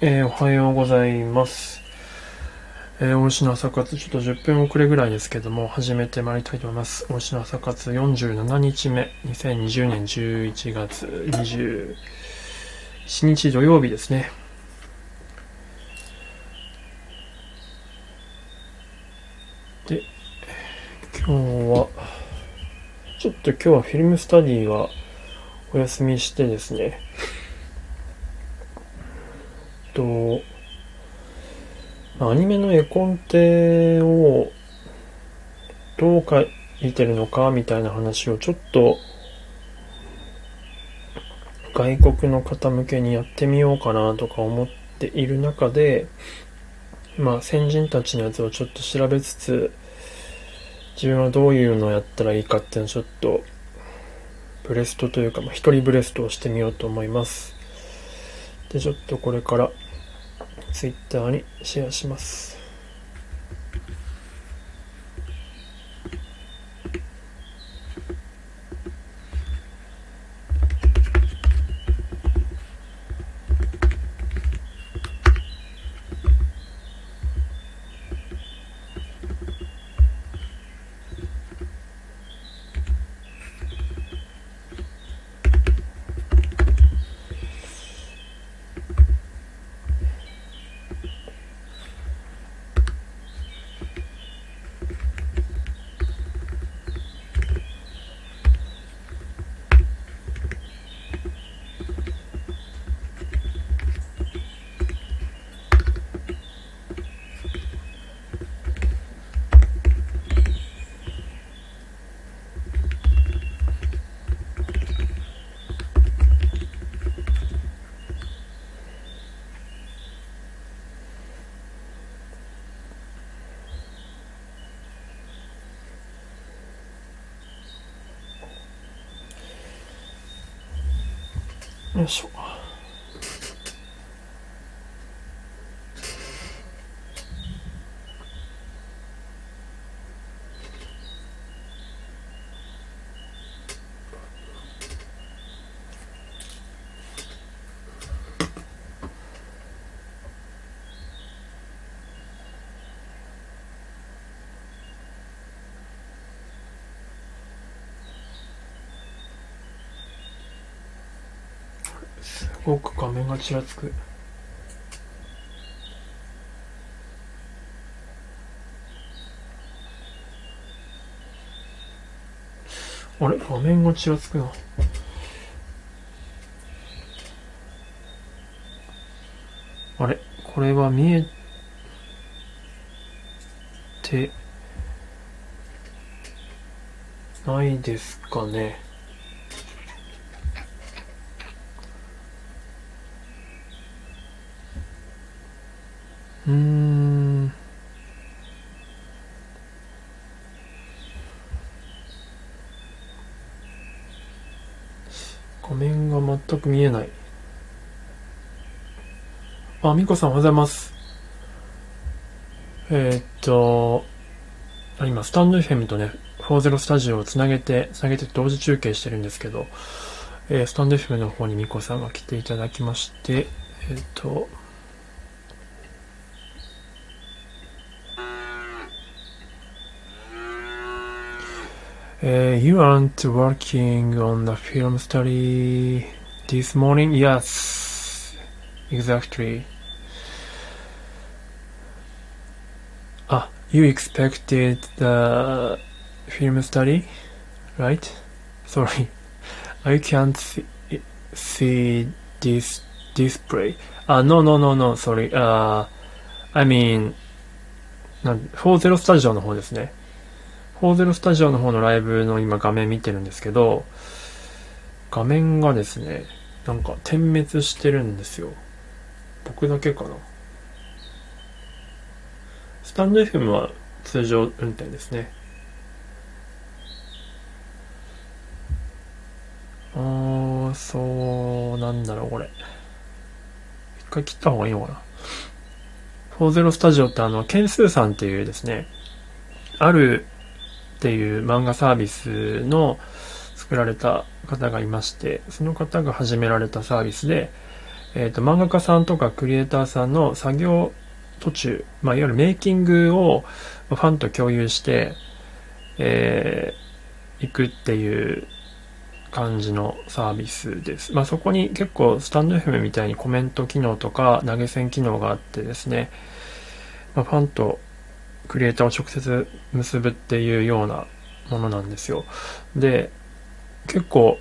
えー、おはようございます。えー、大石の朝活、ちょっと10分遅れぐらいですけども、始めてまいりたいと思います。大石の朝活47日目、2020年11月27日土曜日ですね。で、今日は、ちょっと今日はフィルムスタディがお休みしてですね、と、アニメの絵コンテをどう描いてるのかみたいな話をちょっと外国の方向けにやってみようかなとか思っている中で、まあ先人たちのやつをちょっと調べつつ、自分はどういうのをやったらいいかっていうのをちょっとブレストというか、まあ、一人ブレストをしてみようと思います。で、ちょっとこれから Twitter にシェアします。よいしょ。すごく画面がちらつく。あれ？画面がちらつくな。あれ？これは見えてないですかね。うーん。画面が全く見えない。あ、みこさんおはようございます。えーっと、今、スタンド FM とね、40スタジオをつなげて、つなげて同時中継してるんですけど、えースタンド FM の方にみこさんが来ていただきまして、えーっと、you aren't working on the film study this morning? Yes, exactly. Ah, you expected the film study, right? Sorry, I can't see, see this display. Ah, no, no, no, no, sorry. Uh, I mean, なん40スタジオの方ですね。 40スタジオの方のライブの今画面見てるんですけど、画面がですね、なんか点滅してるんですよ。僕だけかな。スタンド FM は通常運転ですね。あー、そう、なんだろうこれ。一回切った方がいいのかな。40スタジオってあの、件数さんっていうですね、あるっていう漫画サービスの作られた方がいまして、その方が始められたサービスで、えっ、と、漫画家さんとかクリエイターさんの作業途中、まあ、いわゆるメイキングをファンと共有して、えー、行くっていう感じのサービスです。まあ、そこに結構スタンド FM みたいにコメント機能とか投げ銭機能があってですね、まあ、ファンとクリエイターを直接結ぶっていうようなものなんですよ。で、結構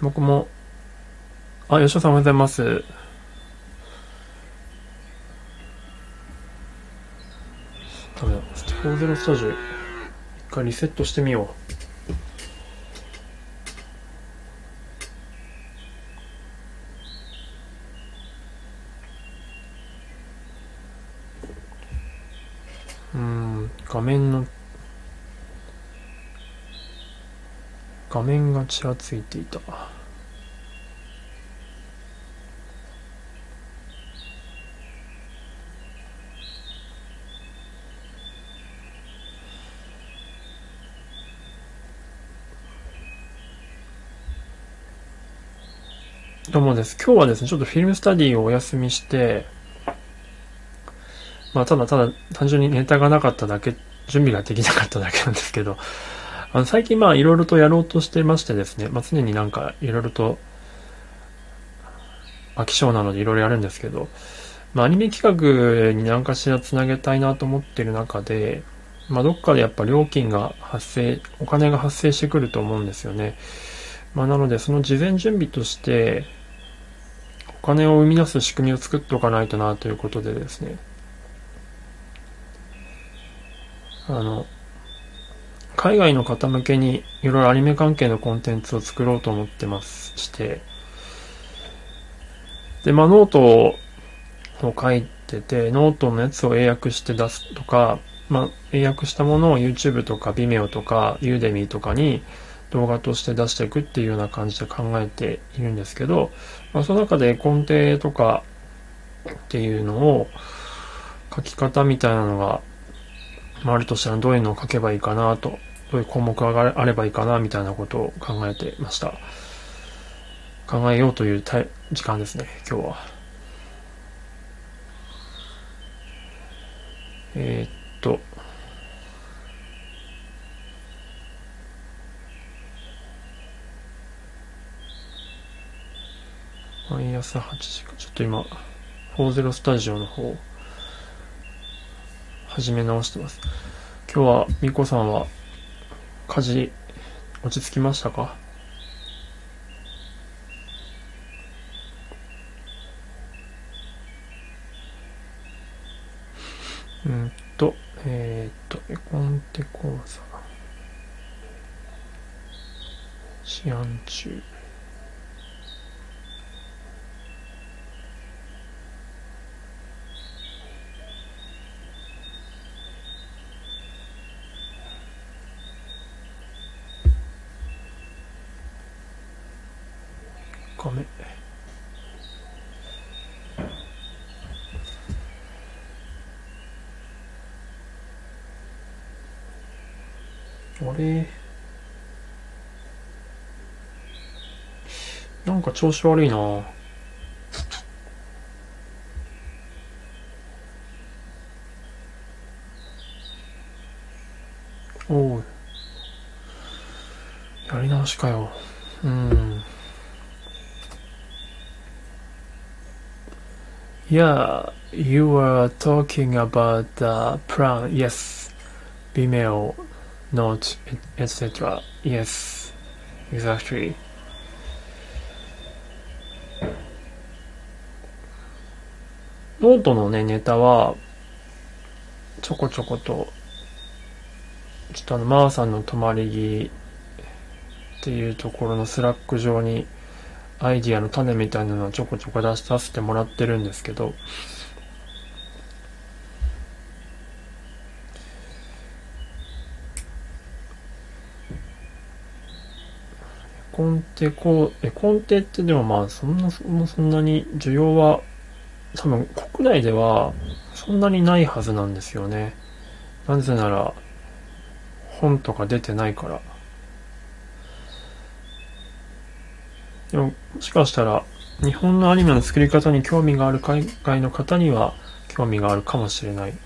僕も、あ、吉田さんおはようございます。ダメだ。40スタジオ、一回リセットしてみよう。画面の画面がちらついていたどうもです。今日はですね、ちょっとフィルムスタディをお休みして、まあ、ただただ単純にネタがなかっただけ、準備ができなかっただけなんですけど、あの最近まあいろいろとやろうとしてましてですね、まあ、常になんかいろいろと飽き性なのでいろいろやるんですけど、まあ、アニメ企画に何かしらつなげたいなと思ってる中で、まあ、どっかでやっぱ料金が発生、お金が発生してくると思うんですよね。まあ、なのでその事前準備として、お金を生み出す仕組みを作っておかないとなということでですね、あの、海外の方向けにいろいろアニメ関係のコンテンツを作ろうと思ってまして、で、まあ、ノートを書いてて、ノートのやつを英訳して出すとか、まあ、英訳したものを YouTube とか Vimeo とか Udemy とかに動画として出していくっていうような感じで考えているんですけど、まあ、その中で根底とかっていうのを書き方みたいなのがあるとしたらどういうのを書けばいいかなと、どういう項目があればいいかなみたいなことを考えてました。考えようという時間ですね、今日は。えー、っと、毎朝8時か、ちょっと今、40スタジオの方、始め直してます。今日は、みこさんは、家事、落ち着きましたか？うんと、えっ、と、絵コンテ講座。試案中。日目あれなんか調子悪いなおうやり直しかようん Yeah, you were talking about the plan. Yes, Vimeo, not, etc. Yes, exactly. ノートのね、ネタは、ちょこちょこと、ちょっとあの、マーさんの泊まり木っていうところのスラック上に、アイディアの種みたいなのはちょこちょこ出させてもらってるんですけど、コンテこう、絵コンテってでもまあそんな、そんなに需要は多分国内ではそんなにないはずなんですよね。なぜなら本とか出てないから。でも、もしかしたら、日本のアニメの作り方に興味がある海外の方には興味があるかもしれないと。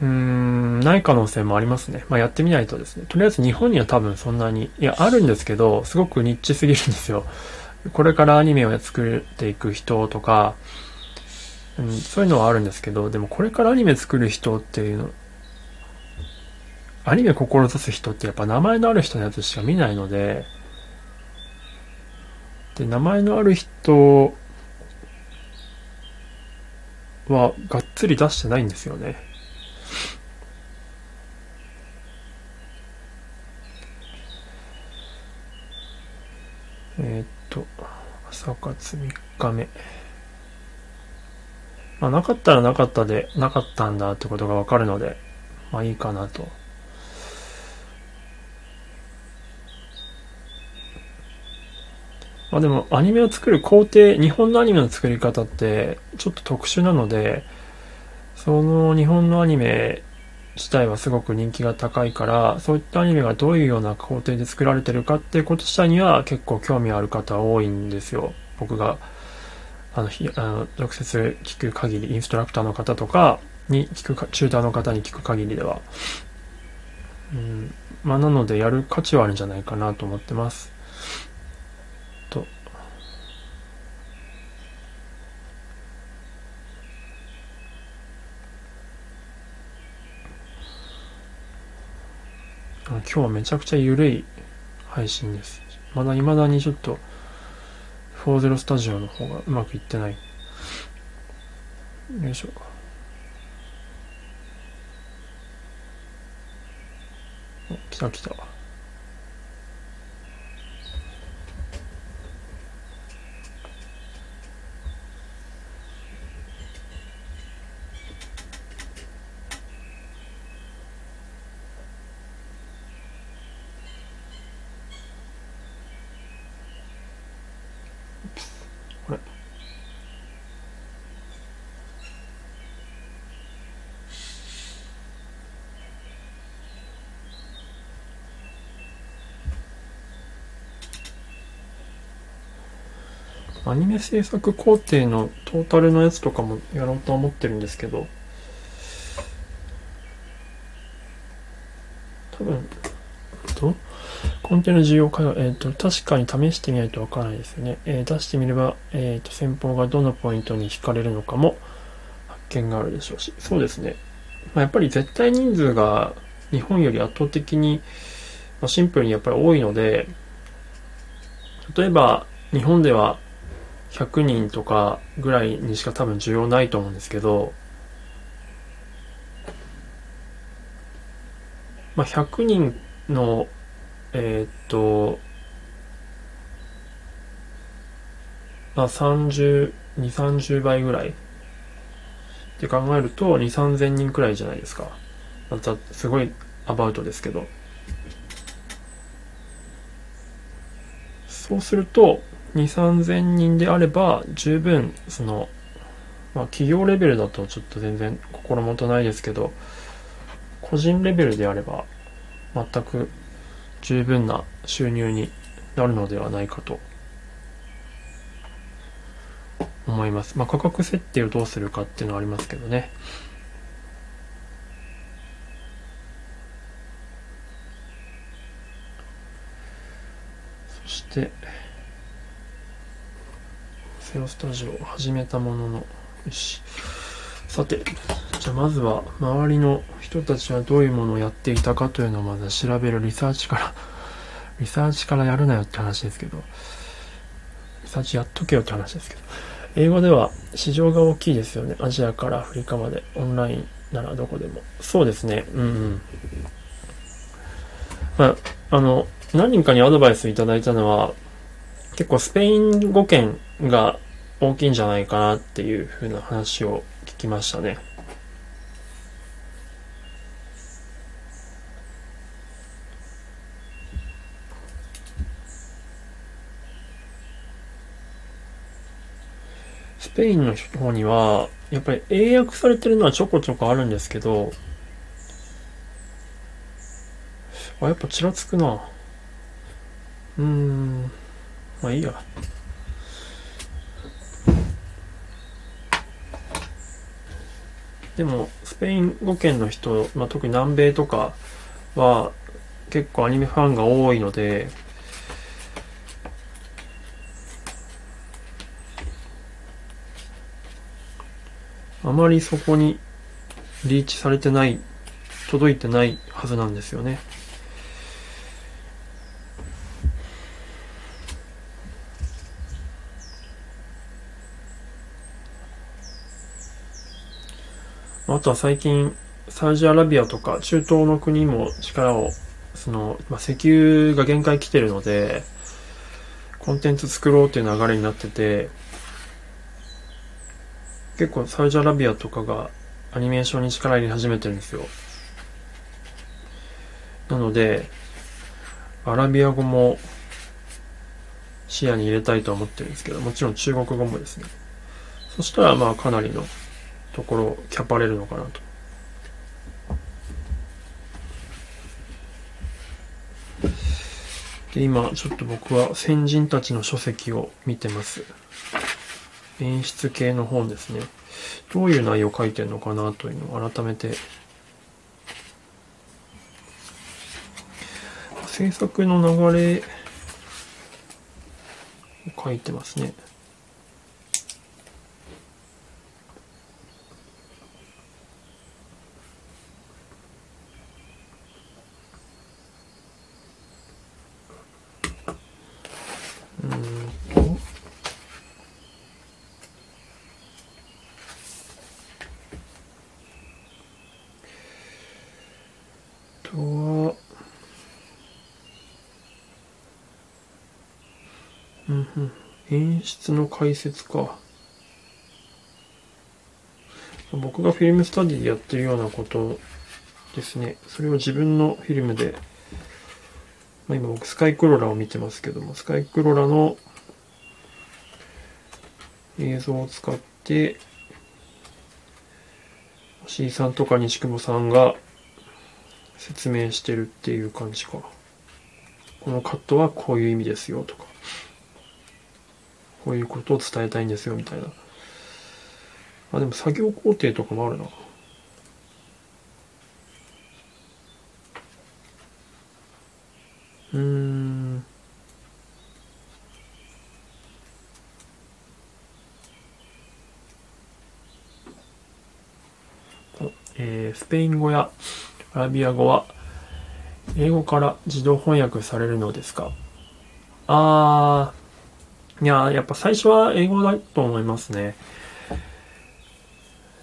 うん、ない可能性もありますね。まあ、やってみないとですね。とりあえず日本には多分そんなに、いや、あるんですけど、すごくニッチすぎるんですよ。これからアニメを作っていく人とか、うん、そういうのはあるんですけど、でもこれからアニメ作る人っていうの、アニメ志す人ってやっぱ名前のある人のやつしか見ないので、で、名前のある人はがっつり出してないんですよね。えー、っと、朝活3日目。まあ、なかったらなかったで、なかったんだってことがわかるので、まあいいかなと。まあでも、アニメを作る工程、日本のアニメの作り方ってちょっと特殊なので、その日本のアニメ自体はすごく人気が高いから、そういったアニメがどういうような工程で作られてるかっていうこと自体には結構興味ある方多いんですよ。僕が、あの、あの直接聞く限り、インストラクターの方とかに聞くか、チューターの方に聞く限りでは。うん。まあ、なのでやる価値はあるんじゃないかなと思ってます。今日はめちゃくちゃ緩い配信です。まだ未だにちょっと、40スタジオの方がうまくいってない。よいしょ。来た来た。アニメ制作工程のトータルのやつとかもやろうと思ってるんですけど、多分、と、コンテナ需要会話、えっ、と、確かに試してみないとわからないですよね。えー、出してみれば、えっ、と、先方がどのポイントに惹かれるのかも発見があるでしょうし、そうですね。まあ、やっぱり絶対人数が日本より圧倒的に、まあ、シンプルにやっぱり多いので、例えば、日本では100人とかぐらいにしか多分需要ないと思うんですけど、まあ、100人の、えー、っと、まあ、30、2、30倍ぐらいって考えると、2、3000人くらいじゃないですか。また、すごいアバウトですけど。そうすると、2、3000人であれば、十分、その、まあ、企業レベルだとちょっと全然心もとないですけど、個人レベルであれば、全く十分な収入になるのではないかと思います。まあ、価格設定をどうするかっていうのはありますけどね。そして、セロスタジオを始めたものの、よし。さて、じゃあまずは周りの人たちはどういうものをやっていたかというのをまず調べるリサーチからリサーチからやるなよって話ですけど、リサーチやっとけよって話ですけど、英語では市場が大きいですよね。アジアからアフリカまで、オンラインならどこでも。そうですね。うんうん。まあ、あの、何人かにアドバイスいただいたのは、結構スペイン語圏が大きいんじゃないかなっていう風な話を聞きましたね。スペインの方には、やっぱり英訳されてるのはちょこちょこあるんですけど、あ、やっぱちらつくな。うーんまあいいやでもスペイン語圏の人、まあ、特に南米とかは結構アニメファンが多いのであまりそこにリーチされてない届いてないはずなんですよね。とは最近、サウジアラビアとか中東の国も力を、その、まあ、石油が限界来てるので、コンテンツ作ろうっていう流れになってて、結構サウジアラビアとかがアニメーションに力入れ始めてるんですよ。なので、アラビア語も視野に入れたいと思ってるんですけど、もちろん中国語もですね。そしたらまあかなりのところキャパれるのかなと。で、今、ちょっと僕は先人たちの書籍を見てます。演出系の本ですね。どういう内容を書いてるのかなというのを改めて制作の流れを書いてますね。うんうん。の解説か。僕がフィルムスタディでやってるようなことですね。それを自分のフィルムで、まあ、今僕スカイクロラを見てますけども、スカイクロラの映像を使って、C さんとか西久保さんが説明してるっていう感じか。このカットはこういう意味ですよとか。こういうことを伝えたいんですよみたいな。あ、でも作業工程とかもあるな。うん。えー、スペイン語やアラビア語は英語から自動翻訳されるのですか？あー、いや、やっぱ最初は英語だと思いますね。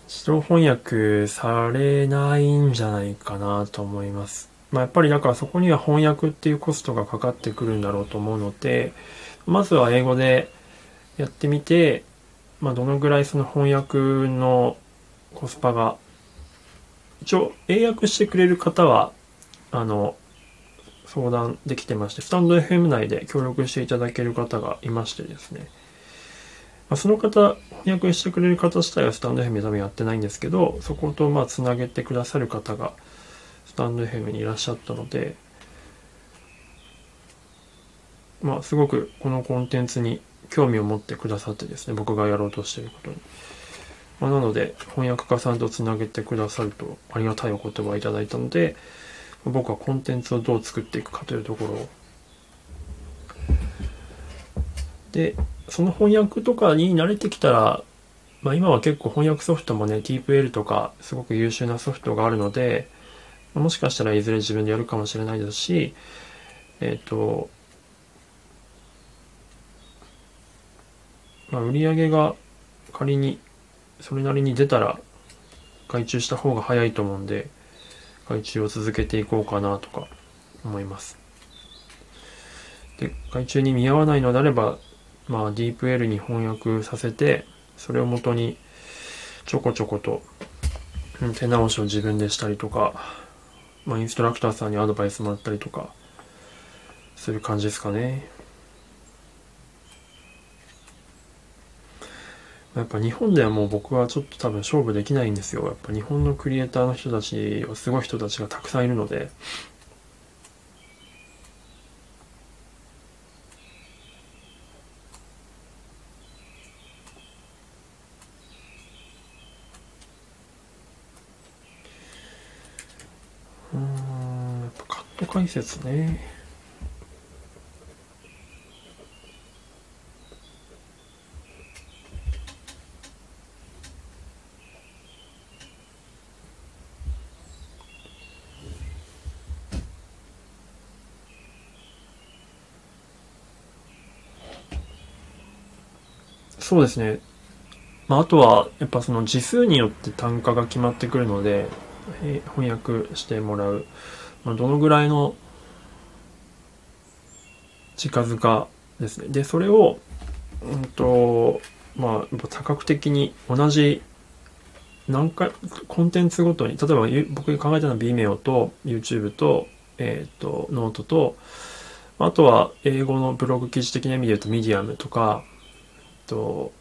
自動翻訳されないんじゃないかなと思います。まあ、やっぱりだからそこには翻訳っていうコストがかかってくるんだろうと思うので、まずは英語でやってみて、まあ、どのぐらいその翻訳のコスパが、一応英訳してくれる方は、あの、相談できてまして、スタンド FM 内で協力していただける方がいましてですね。まあ、その方、翻訳してくれる方自体はスタンド FM 多分やってないんですけど、そことまあつなげてくださる方がスタンド FM にいらっしゃったので、まあすごくこのコンテンツに興味を持ってくださってですね、僕がやろうとしていることに。まあ、なので、翻訳家さんとつなげてくださるとありがたいお言葉をいただいたので、僕はコンテンツをどう作っていくかというところでその翻訳とかに慣れてきたら、まあ、今は結構翻訳ソフトもね TPL とかすごく優秀なソフトがあるのでもしかしたらいずれ自分でやるかもしれないですしえっ、ー、とまあ売り上げが仮にそれなりに出たら外注した方が早いと思うんで外注を続けていこうかなとか思います。で、外注に見合わないのであれば、まあ DeepL に翻訳させて、それをもとにちょこちょこと手直しを自分でしたりとか、まあインストラクターさんにアドバイスもらったりとか、する感じですかね。やっぱ日本ではもう僕はちょっと多分勝負できないんですよ。やっぱ日本のクリエイターの人たち、すごい人たちがたくさんいるので。うん、やっぱカット解説ね。そうですね。まあ、あとは、やっぱその字数によって単価が決まってくるので、えー、翻訳してもらう。まあ、どのぐらいの近づかですね。で、それを、うんと、まあ、多角的に同じ何回、コンテンツごとに、例えば僕が考えたのは Vimeo と YouTube と、えっ、ー、と、ノートと、あとは英語のブログ記事的な意味で言うと Medium とか、と、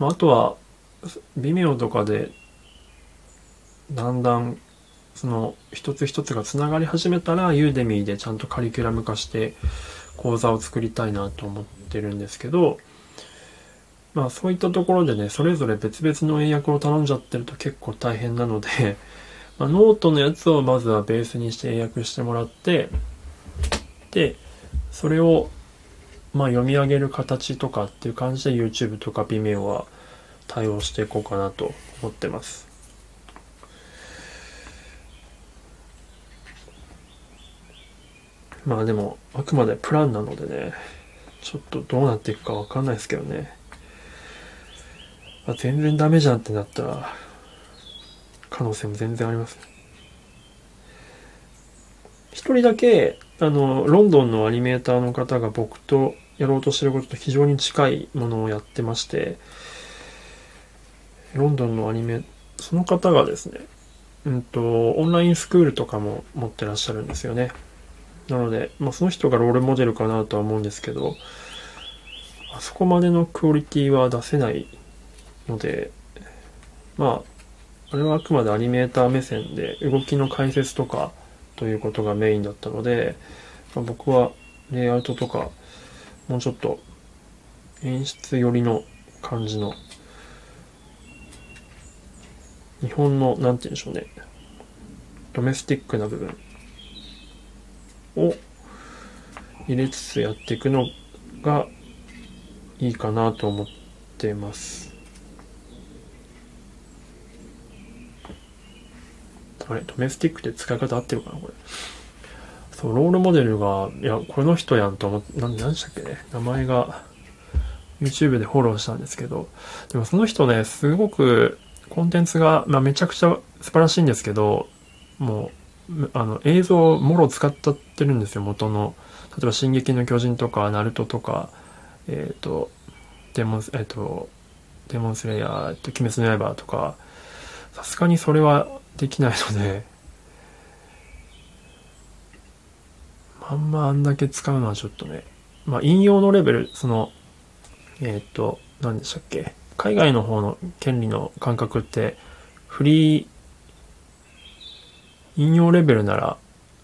まあ、あとは、Vimeo とかで、だんだん、その、一つ一つが繋がり始めたら、 Udemy でちゃんとカリキュラム化して講座を作りたいなと思ってるんですけど、まあそういったところでね、それぞれ別々の英訳を頼んじゃってると結構大変なので、まあ、ノートのやつをまずはベースにして英訳してもらって、で、それをまあ読み上げる形とかっていう感じで YouTube とか Vimeo は対応していこうかなと思ってます。まあでも、あくまでプランなのでね、ちょっとどうなっていくかわかんないですけどね。あ、全然ダメじゃんってなったら、可能性も全然あります。一人だけ、あの、ロンドンのアニメーターの方が僕とやろうとしてることと非常に近いものをやってまして、ロンドンのアニメ、その方がですね、うんと、オンラインスクールとかも持ってらっしゃるんですよね。なので、まあ、その人がロールモデルかなとは思うんですけど、あそこまでのクオリティは出せないので、まあ、あれはあくまでアニメーター目線で動きの解説とかということがメインだったので、まあ、僕はレイアウトとかもうちょっと演出寄りの感じの日本のなんて言うんでしょうねドメスティックな部分を入れつつやっていくのがいいかなと思ってます。あれ、ドメスティックって使い方合ってるかなこれ。そう、ロールモデルが、いや、この人やんと思って、なん、なんでしたっけね？名前が、YouTube でフォローしたんですけど、でもその人ね、すごく、コンテンツが、まあ、めちゃくちゃ素晴らしいんですけど、もう、あの、映像をもろ使っちゃってるんですよ、元の。例えば、進撃の巨人とか、ナルトとか、えっ、ー、と、デモンス、えっ、ー、と、デモンスレイヤー、鬼滅の刃とか、さすがにそれはできないので、あんまあんだけ使うのはちょっとね、まあ引用のレベル、その、えっ、と、何でしたっけ、海外の方の権利の感覚って、フリー、引用レベルなら、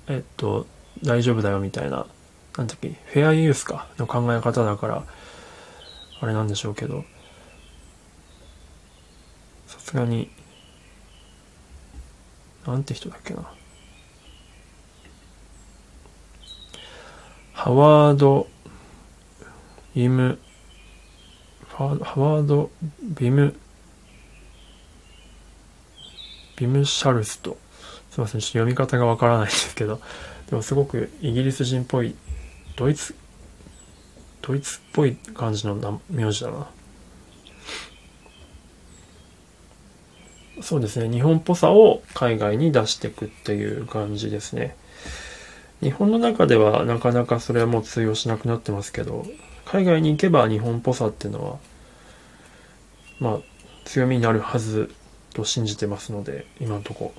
えっと、大丈夫だよみたいな、なんだっけ、フェアユースか、の考え方だから、あれなんでしょうけど、さすがに、なんて人だっけな？ハワード、ビム、ハワード、ビム、ビムシャルスト。すいません、ちょっと読み方がわからないんですけど、でもすごくイギリス人っぽい、ドイツ、ドイツっぽい感じの名字だな。そうですね、日本っぽさを海外に出していくっていう感じですね。日本の中ではなかなかそれはもう通用しなくなってますけど、海外に行けば日本っぽさっていうのは、まあ、強みになるはずと信じてますので、今のとこ。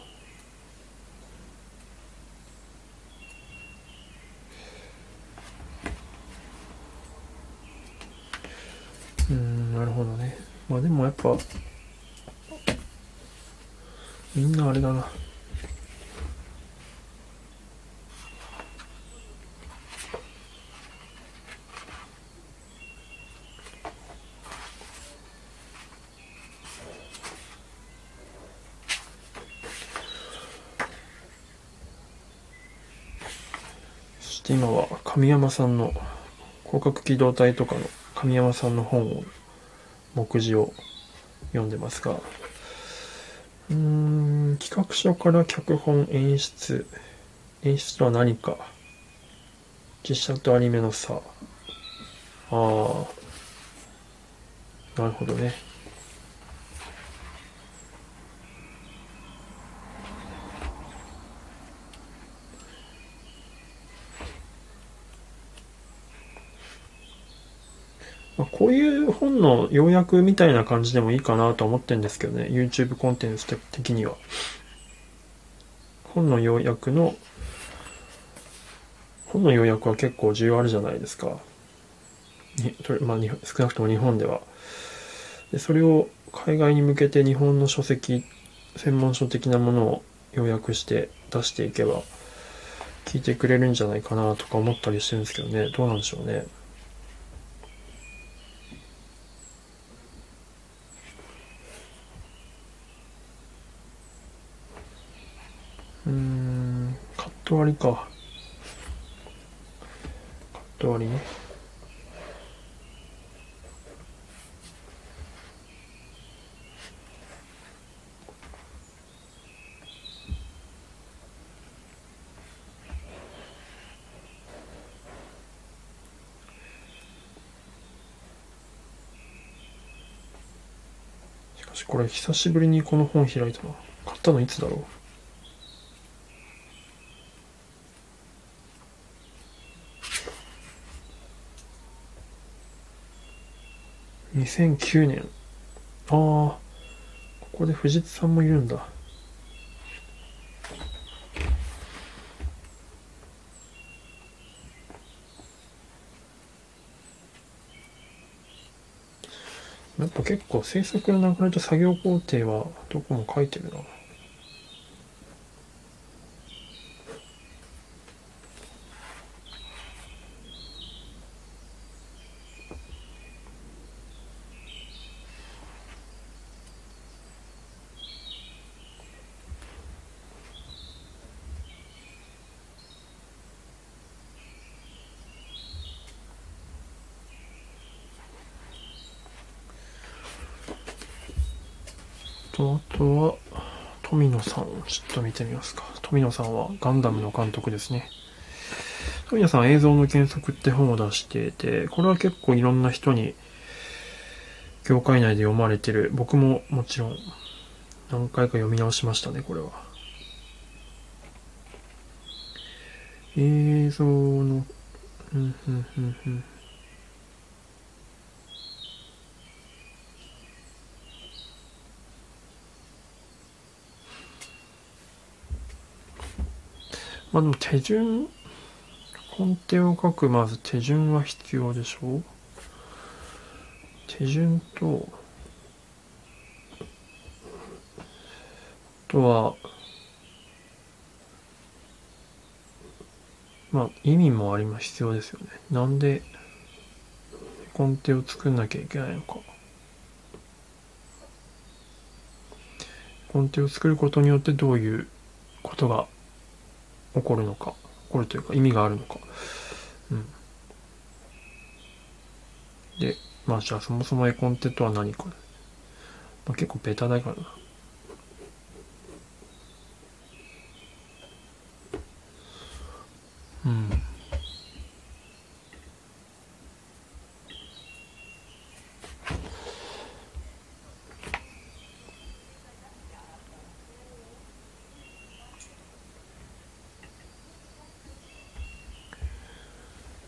うん、なるほどね。まあでもやっぱ、みんなあれだな。今は神山さんの広角機動隊とかの神山さんの本を目次を読んでますがうん企画書から脚本演出演出とは何か実写とアニメの差。ああなるほどねまあ、こういう本の要約みたいな感じでもいいかなと思ってるんですけどね。YouTube コンテンツ的には。本の要約の本の要約は結構重要あるじゃないですか。にまあ、少なくとも日本では。でそれを海外に向けて日本の書籍専門書的なものを要約して出していけば聞いてくれるんじゃないかなとか思ったりしてるんですけどね。どうなんでしょうねうーんカット割りか。カット割りね。しかしこれ久しぶりにこの本開いたな。買ったのいつだろう？2009年。ああ、ここで藤津さんもいるんだ。やっぱ結構制作の流れと作業工程はどこも書いてるな。と、あとは、富野さんをちょっっと見てみますか。富野さんはガンダムの監督ですね。富野さん映像の原則って本を出していて、これは結構いろんな人に業界内で読まれてる。僕ももちろん何回か読み直しましたね、これは。映像の、うん、うん、うん、うん。まあでも手順、コンテを書くまず手順は必要でしょう？手順と、あとは、まあ意味もあります必要ですよね。なんでコンテを作んなきゃいけないのか。コンテを作ることによってどういうことが起こるのか起こるというか意味があるのか。うん。でまあじゃあそもそも絵コンテとは何か、まあ、結構ベタだからなうん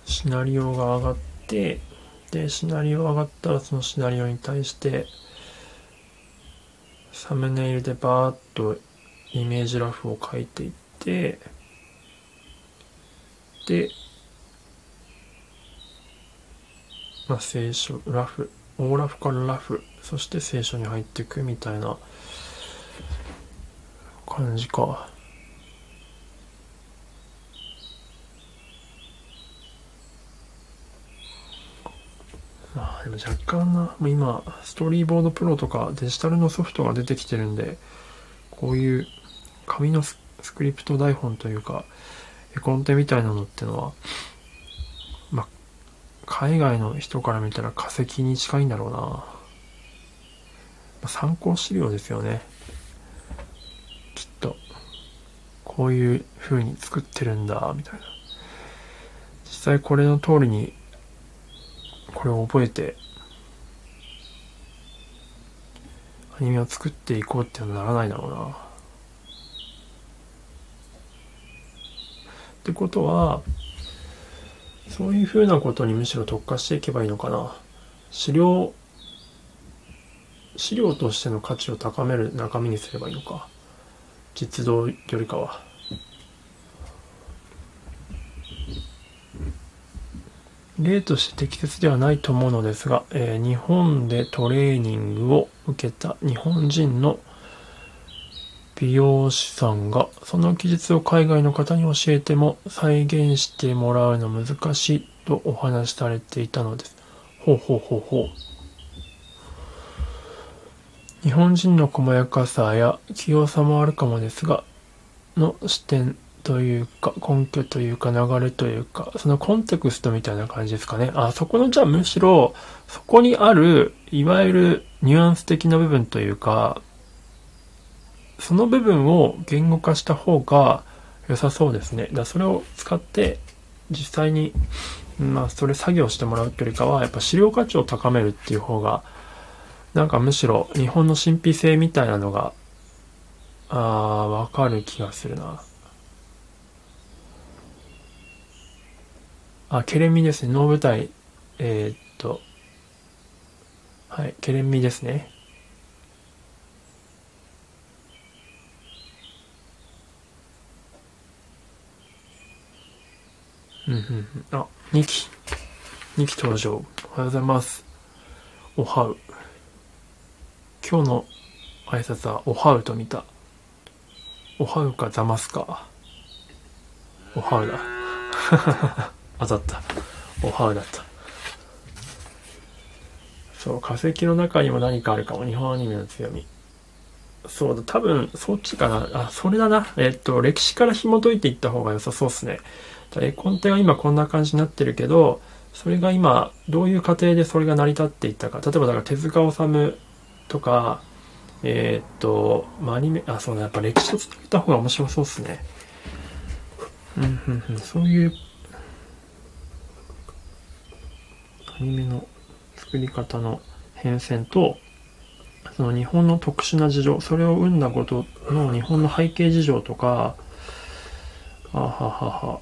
シナリオが上がってでシナリオ上がったらそのシナリオに対してサムネイルでバーッとイメージラフを書いていってでまあ聖書ラフ大ラフからラフそして聖書に入っていくみたいな感じか。まあでも若干な、今、ストーリーボードプロとかデジタルのソフトが出てきてるんで、こういう紙のスクリプト台本というか、絵コンテみたいなのってのは、まあ、海外の人から見たら化石に近いんだろうな。参考資料ですよね。きっと。こういう風に作ってるんだ、みたいな。実際これの通りに、これを覚えて、アニメを作っていこうってはならないだろうな。ってことは、そういうふうなことにむしろ特化していけばいいのかな。資料、資料としての価値を高める中身にすればいいのか。実動よりかは。例として適切ではないと思うのですが、えー、日本でトレーニングを受けた日本人の美容師さんがその技術を海外の方に教えても再現してもらうの難しいとお話しされていたのです。ほうほうほうほう。日本人の細やかさや器用さもあるかもですが、の視点というか、根拠というか、流れというか、そのコンテクストみたいな感じですかね。あ、そこの、じゃあむしろ、そこにある、いわゆるニュアンス的な部分というか、その部分を言語化した方が良さそうですね。だそれを使って実際に、まあ、それ作業してもらうっていうよりかは、やっぱ資料価値を高めるっていう方が、なんかむしろ日本の神秘性みたいなのが、ああ、わかる気がするな。あ、ケレンミですね。能舞台。えー、っと、はい、ケレンミですね。うんうんうん。あ、2期。2期登場。おはようございます。おはう。今日の挨拶はおはうと見た。おはうかざますか。おはうだ。当たった。おはうだった。そう、化石の中にも何かあるかも。日本アニメの強み。そうだ、多分、そっちかな。あ、それだな。えっと、歴史から紐解いていった方が良さそうっすね。絵コンテは今こんな感じになってるけど、それが今、どういう過程でそれが成り立っていったか。例えばだから手塚治虫とか、えー、っと、まあ、アニメ、あ、そうだ、やっぱ歴史を伝えた方が面白そうっすね。うん、うん、うん、そういうアニメの作り方の変遷と、その日本の特殊な事情、それを生んだことの日本の背景事情とか、あははは、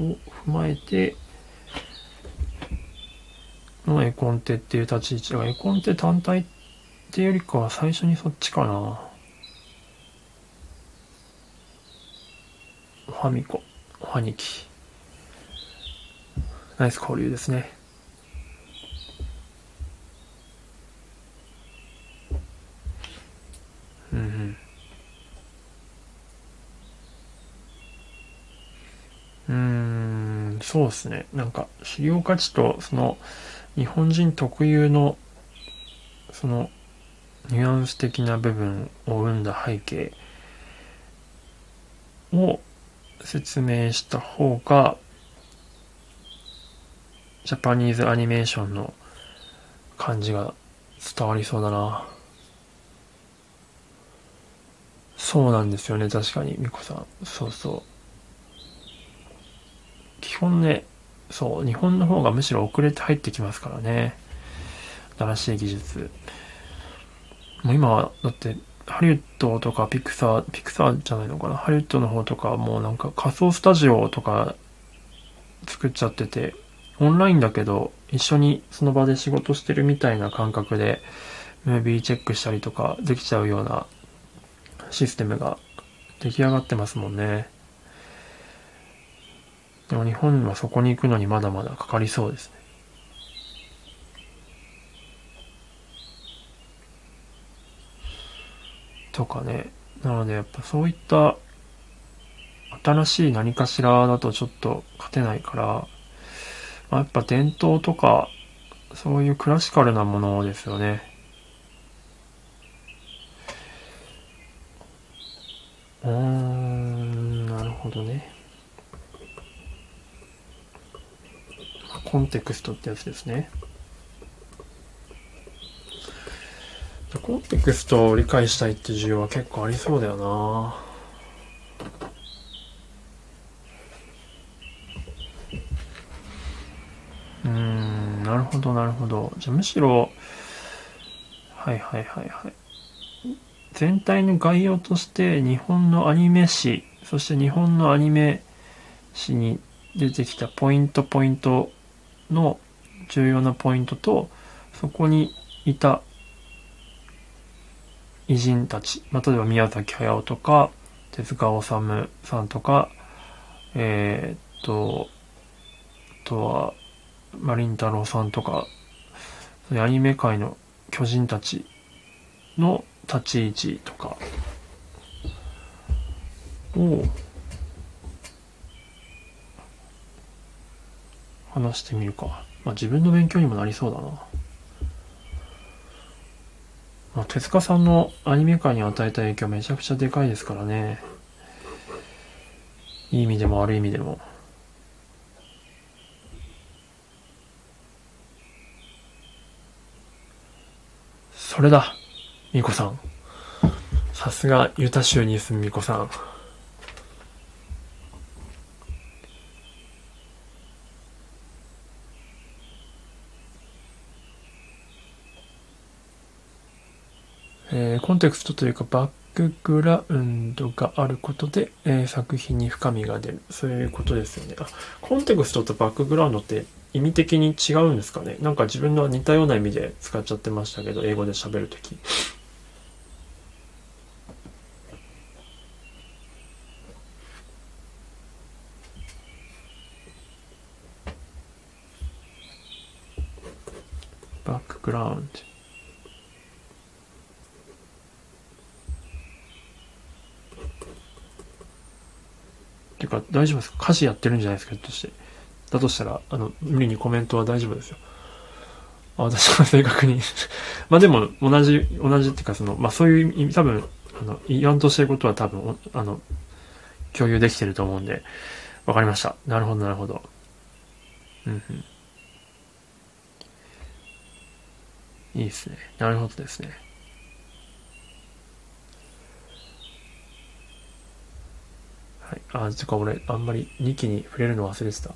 を踏まえて、の絵コンテっていう立ち位置が、絵コンテ単体っていうよりかは最初にそっちかな。おはみこ、おはにき。ナイス交流ですね。うんうん。うーん、そうですね。なんか、資料価値と、その、日本人特有の、その、ニュアンス的な部分を生んだ背景を説明した方が、ジャパニーズアニメーションの感じが伝わりそうだな。そうなんですよね、確かに、みこさん。そうそう。基本ね、そう、日本の方がむしろ遅れて入ってきますからね。新しい技術。もう今は、だって、ハリウッドとかピクサー、ピクサーじゃないのかな。ハリウッドの方とかもうなんか仮想スタジオとか作っちゃってて、オンラインだけど一緒にその場で仕事してるみたいな感覚でムービーチェックしたりとかできちゃうようなシステムが出来上がってますもんね。でも日本はそこに行くのにまだまだかかりそうですね。とかね。なのでやっぱそういった新しい何かしらだとちょっと勝てないから、まあ、やっぱ伝統とかそういうクラシカルなものですよね。うーん。どね。コンテクストってやつですね。コンテクストを理解したいって需要は結構ありそうだよなうーん、なるほど、なるほど。じゃあむしろ、はいはいはいはい。全体の概要として日本のアニメ史、そして日本のアニメ史に出てきたポイントポイントの重要なポイントと、そこにいた偉人たち、まあ、例えば宮崎駿とか、手塚治虫さんとか、えー、っと、あとは、マリンタロウさんとか、そアニメ界の巨人たちの立ち位置とかを話してみるか。まあ自分の勉強にもなりそうだな。まあ、手塚さんのアニメ界に与えた影響めちゃくちゃでかいですからね。いい意味でも悪い意味でも。それだ、みこさん。さすがユタ州に住むみこさん。えー、コンテクストというかバックグラウンドがあることで、えー、作品に深みが出る。そういうことですよね。あ、コンテクストとバックグラウンドって意味的に違うんですかね？なんか自分の似たような意味で使っちゃってましたけど、英語で喋るとき。バックグラウンド。ていうか、大丈夫ですか？歌詞やってるんじゃないですか、ひょっとして。だとしたら、あの、無理にコメントは大丈夫ですよ。私は正確に まあでも、同じ、同じっていうか、その、まあそういう意味、多分、あの、言わんとしてることは多分、あの、共有できてると思うんで、わかりました。なるほど、なるほど。うんうん。いいですね。なるほどですね。はい。あ、つか俺、あんまり2期に触れるの忘れてた。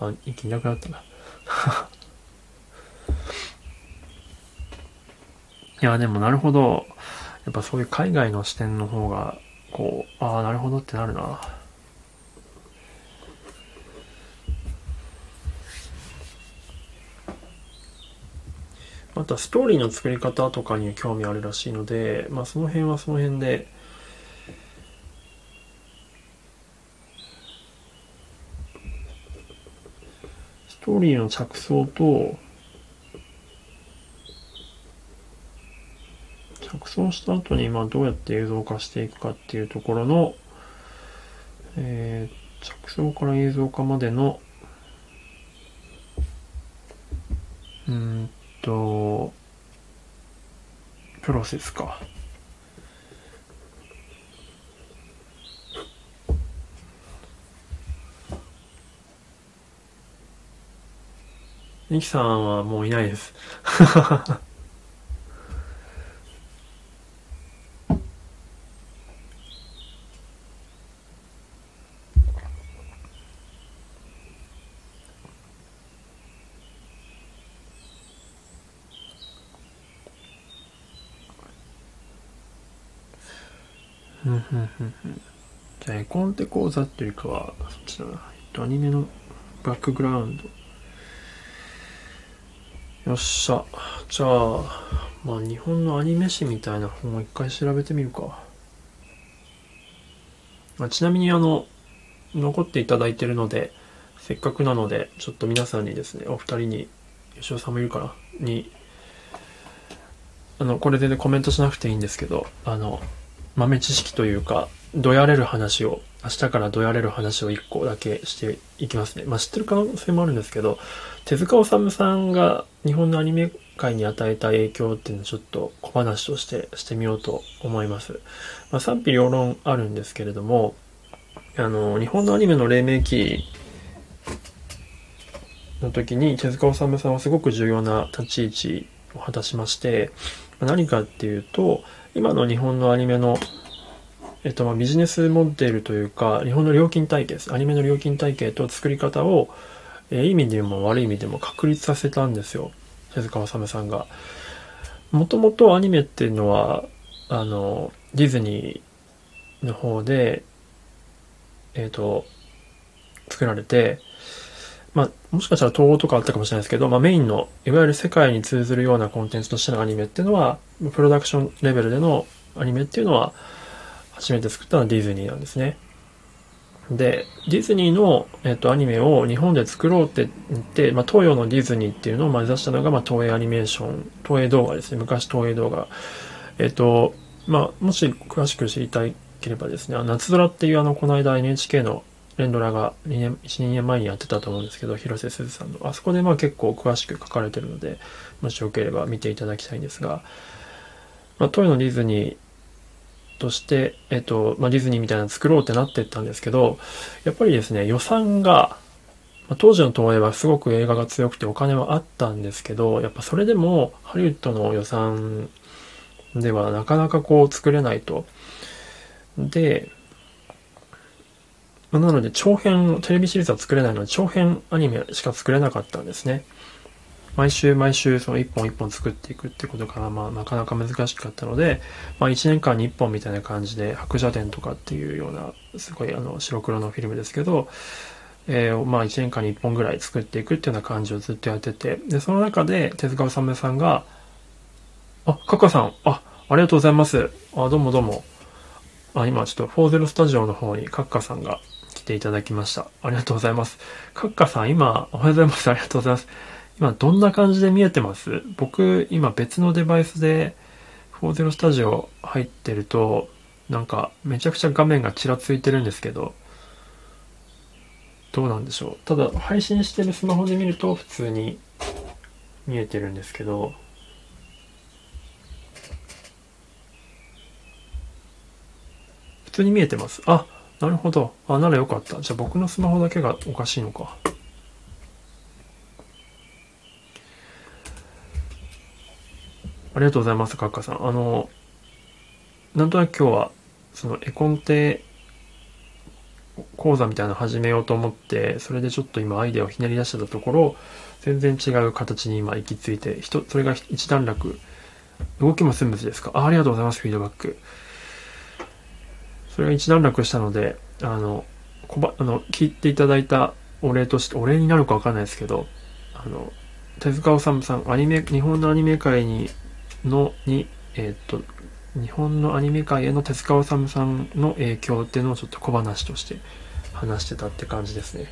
あ、2期いなくなったな。いや、でもなるほど。やっぱそういう海外の視点の方が、こう、ああ、なるほどってなるな。あとはストーリーの作り方とかに興味あるらしいので、まあその辺はその辺で、ストーリーの着想と、着想した後に、まあ、どうやって映像化していくかっていうところの、えー、着想から映像化までの、うんと、プロセスか。ミキさんはもういないです。じゃあ、絵コンテ講座っていうかは、そっちだな。アニメのバックグラウンド。よっしゃ。じゃあ、まあ日本のアニメ史みたいな本を一回調べてみるか。まあ、ちなみにあの、残っていただいてるので、せっかくなので、ちょっと皆さんにですね、お二人に、吉尾さんもいるかな？に、あの、これで、ね、コメントしなくていいんですけど、あの、豆知識というか、どやれる話を、明日からどやれる話を一個だけしていきますね。まあ知ってる可能性もあるんですけど、手塚治虫さんが日本のアニメ界に与えた影響っていうのをちょっと小話としてしてみようと思います。まあ賛否両論あるんですけれども、あの、日本のアニメの黎明期の時に手塚治虫さんはすごく重要な立ち位置を果たしまして、何かっていうと、今の日本のアニメの、えっと、ビジネスモデルというか、日本の料金体系です。アニメの料金体系と作り方を、え、いい意味でも悪い意味でも確立させたんですよ。手塚治虫さんが。もともとアニメっていうのは、あの、ディズニーの方で、えっ、ー、と、作られて、まあ、もしかしたら統合とかあったかもしれないですけど、まあ、メインの、いわゆる世界に通ずるようなコンテンツとしてのアニメっていうのは、プロダクションレベルでのアニメっていうのは、初めて作ったのはディズニーなんですね。で、ディズニーの、えっと、アニメを日本で作ろうって言って、まあ、東洋のディズニーっていうのを目指したのが、まあ、東映アニメーション、東映動画ですね。昔東映動画。えっと、まあ、もし詳しく知りたいければですね、夏空っていうあの、この間 NHK の連ドラが2年、1、2年前にやってたと思うんですけど、広瀬すずさんの。あそこでまあ結構詳しく書かれてるので、もしよければ見ていただきたいんですが、まあ、トイのディズニーとして、えっと、まあ、ディズニーみたいなの作ろうってなってったんですけど、やっぱりですね、予算が、まあ、当時の東映はすごく映画が強くてお金はあったんですけど、やっぱそれでもハリウッドの予算ではなかなかこう作れないと。で、まなので長編、テレビシリーズは作れないので長編アニメしか作れなかったんですね。毎週毎週その一本一本作っていくってことがまあなかなか難しかったので、まあ一年間に一本みたいな感じで白蛇伝とかっていうようなすごいあの白黒のフィルムですけど、えー、まあ一年間に一本ぐらい作っていくっていうような感じをずっとやってて、で、その中で手塚治虫さんが、あ、カカさん、あ、ありがとうございます。あ、どうもどうも。あ、今ちょっと40スタジオの方にカッカさんが来ていただきました。ありがとうございます。カッカさん、今、おはようございます。ありがとうございます。今どんな感じで見えてます？僕今別のデバイスで40スタジオ入ってるとなんかめちゃくちゃ画面がちらついてるんですけどどうなんでしょう？ただ配信してるスマホで見ると普通に見えてるんですけど普通に見えてます。あなるほど。あならよかった。じゃあ僕のスマホだけがおかしいのか。ありがとうございます、カッカさん。あの、なんとなく今日は、その絵コンテ講座みたいなの始めようと思って、それでちょっと今アイデアをひねり出してたところ、全然違う形に今行き着いて、人、それが一段落。動きもスムーズですか？あありがとうございます、フィードバック。それが一段落したので、あの、こば、あの、聞いていただいたお礼として、お礼になるかわかんないですけど、あの、手塚治虫さん、アニメ、日本のアニメ界にのに、えっ、と、日本のアニメ界への手塚治虫さんの影響っていうのをちょっと小話として話してたって感じですね。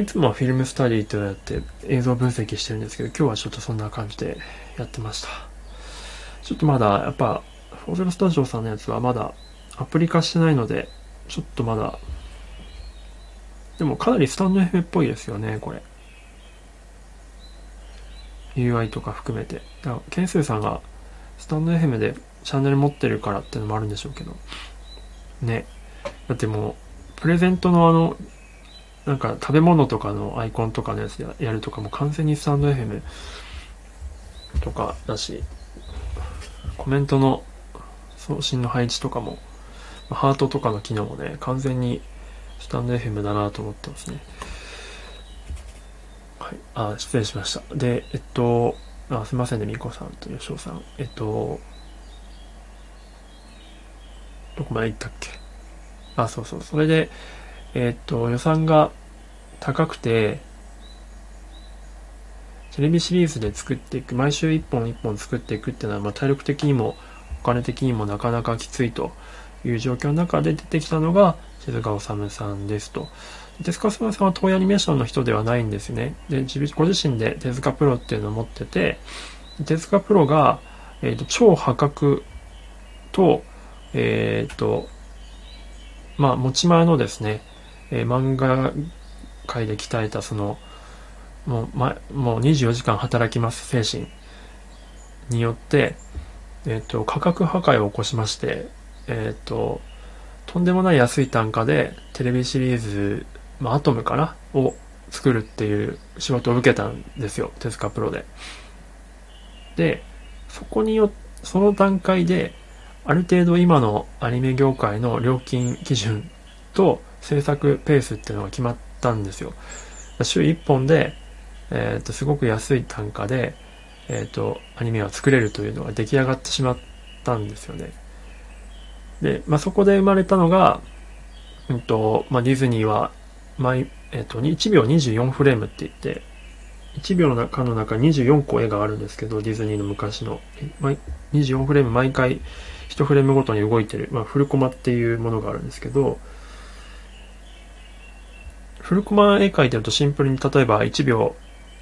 いつもはフィルムスタディってやって映像分析してるんですけど、今日はちょっとそんな感じでやってました。ちょっとまだ、やっぱ、フォーゼロスタジオさんのやつはまだアプリ化してないので、ちょっとまだ、でもかなりスタンド FM っぽいですよね、これ。UI とか含めて。だから、ケンスーさんがスタンド FM でチャンネル持ってるからってのもあるんでしょうけど。ね。だってもう、プレゼントのあの、なんか食べ物とかのアイコンとかのやつでやるとかも完全にスタンド FM とかだし、コメントの送信の配置とかも、ハートとかの機能もね、完全にスタンド FM だなと思ってますね。はい。あ、失礼しました。で、えっと、あすいませんね、みこさんと吉尾さん。えっと、どこまで行ったっけ？あ、そうそう。それで、えっと、予算が高くて、テレビシリーズで作っていく、毎週1本1本作っていくっていうのは、まあ、体力的にも、お金的にもなかなかきついという状況の中で出てきたのが、静川治さんですと。手塚さんは東映アニメーションの人ではないんですね。で、ご自身で手塚プロっていうのを持ってて、手塚プロが、えっ、ー、と、超破格と、えっ、ー、と、まあ、持ち前のですね、えー、漫画界で鍛えたその、もう、ま、もう24時間働きます精神によって、えっ、と、価格破壊を起こしまして、えっ、と、とんでもない安い単価でテレビシリーズ、まあ、アトムかな？を作るっていう仕事を受けたんですよ。手塚プロで。で、そこによ、その段階で、ある程度今のアニメ業界の料金基準と制作ペースっていうのが決まったんですよ。週1本で、えっ、と、すごく安い単価で、えっ、と、アニメを作れるというのが出来上がってしまったんですよね。で、まあ、そこで生まれたのが、うんと、まあ、ディズニーは、毎、えっ、と、1秒24フレームって言って、1秒の中の中24個絵があるんですけど、ディズニーの昔の。24フレーム毎回1フレームごとに動いてる、まあ、フルコマっていうものがあるんですけど、フルコマ絵描いてるとシンプルに例えば1秒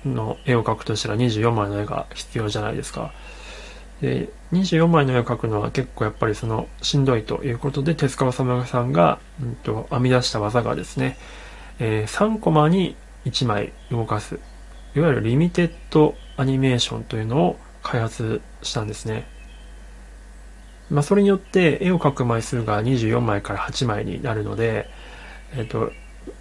の絵を描くとしたら24枚の絵が必要じゃないですか。で、24枚の絵を描くのは結構やっぱりそのしんどいということで、手塚治虫さんが、うんと、編み出した技がですね、えー、3コマに1枚動かす。いわゆるリミテッドアニメーションというのを開発したんですね。まあ、それによって絵を描く枚数が24枚から8枚になるので、えっ、ー、と、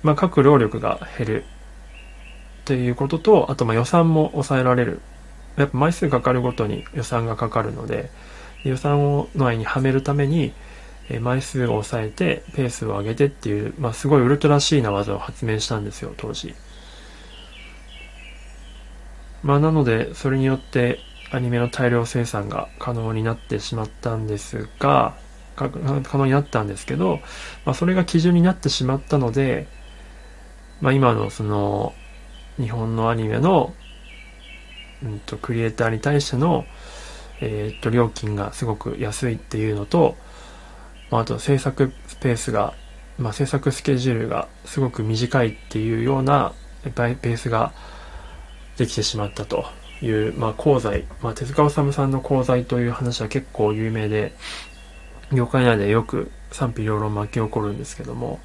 まあ、書く労力が減るっていうことと、あとま予算も抑えられる。やっぱ枚数かかるごとに予算がかかるので、予算をの愛にはめるために、え枚数を抑えて、ペースを上げてっていう、まあ、すごいウルトラシーな技を発明したんですよ、当時。まあ、なので、それによってアニメの大量生産が可能になってしまったんですが、可能になったんですけど、まあ、それが基準になってしまったので、まあ、今のその日本のアニメの、うんと、クリエイターに対しての、えー、っと、料金がすごく安いっていうのと、まあ、あと制作スペースが、まあ、制作スケジュールがすごく短いっていうようなベースができてしまったという、まあ、功罪、まあ、手塚治虫さんの功罪という話は結構有名で、業界内でよく賛否両論巻き起こるんですけども、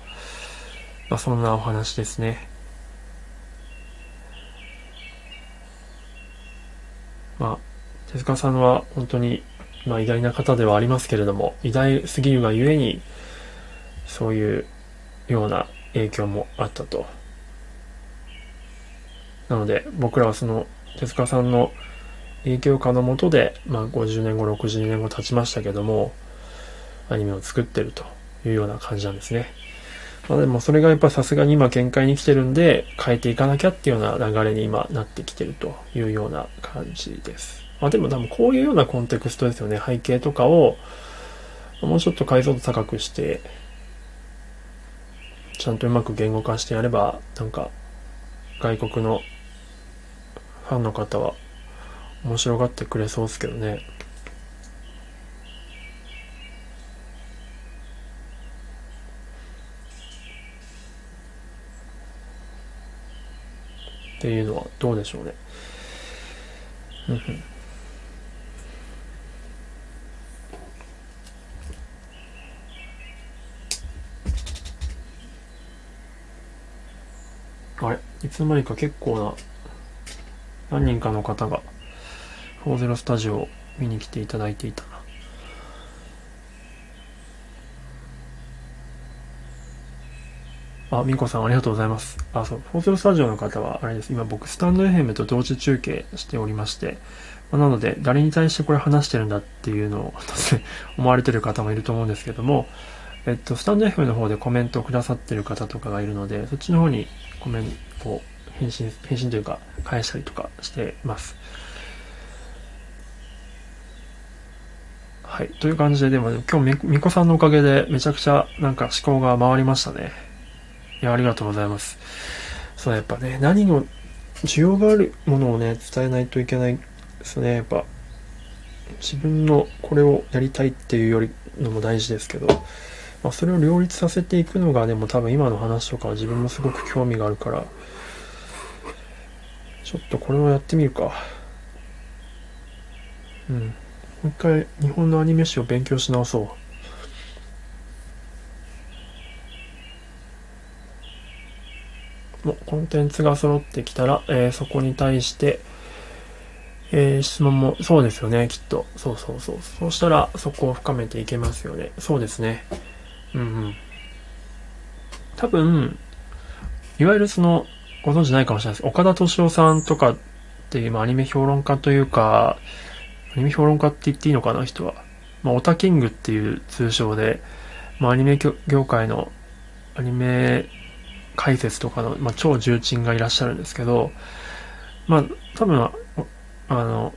まあ、そんなお話ですね。まあ、手塚さんは本当に、まあ、偉大な方ではありますけれども、偉大すぎるがゆえに、そういうような影響もあったと。なので、僕らはその、手塚さんの影響下のもとで、まあ、50年後、60年後経ちましたけども、アニメを作ってるというような感じなんですね。まあでもそれがやっぱさすがに今限界に来てるんで変えていかなきゃっていうような流れに今なってきてるというような感じです。まあでも多分こういうようなコンテクストですよね。背景とかをもうちょっと解像度高くしてちゃんとうまく言語化してやればなんか外国のファンの方は面白がってくれそうですけどね。っていうのはどうでしょうね。あれいつの間にか結構な何人かの方が40スタジオを見に来ていただいていたな。あ、みこさんありがとうございます。あ、そう、フォーセルスタジオの方は、あれです。今僕、スタンド FM と同時中継しておりまして、なので、誰に対してこれ話してるんだっていうのを 思われてる方もいると思うんですけども、えっと、スタンド FM の方でコメントをくださってる方とかがいるので、そっちの方にコメントを返信、返信というか、返したりとかしてます。はい。という感じで、でも今日みこさんのおかげでめちゃくちゃなんか思考が回りましたね。いや、ありがとうございます。そう、やっぱね、何の需要があるものをね、伝えないといけないですね。やっぱ、自分のこれをやりたいっていうよりのも大事ですけど、まあ、それを両立させていくのが、でも多分今の話とかは自分もすごく興味があるから、ちょっとこれをやってみるか。うん。もう一回日本のアニメ史を勉強し直そう。もうコンテンツが揃ってきたら、えー、そこに対して、えー、質問も、そうですよね、きっと。そうそうそう。そうしたら、そこを深めていけますよね。そうですね。うんうん。多分、いわゆるその、ご存知ないかもしれないです。岡田敏夫さんとかっていう、まあ、アニメ評論家というか、アニメ評論家って言っていいのかな、人は。まあ、オタキングっていう通称で、まあ、アニメ業界の、アニメ解説とかの、まあ、超重鎮がいらっしゃるんですけど、まあ、多分、あの、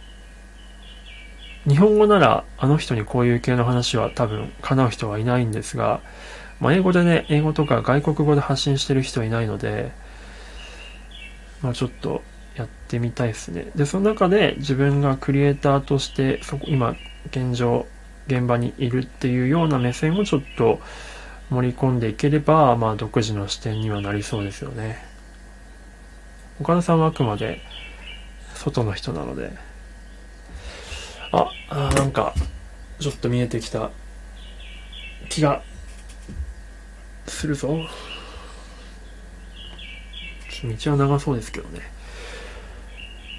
日本語ならあの人にこういう系の話は多分叶う人はいないんですが、まあ、英語でね、英語とか外国語で発信してる人いないので、まあちょっとやってみたいですね。で、その中で自分がクリエイターとして、そこ、今、現状、現場にいるっていうような目線をちょっと盛り込んでいければ、まあ独自の視点にはなりそうですよね。岡田さんはあくまで外の人なので。あ、あなんか、ちょっと見えてきた気がするぞ。道は長そうですけどね。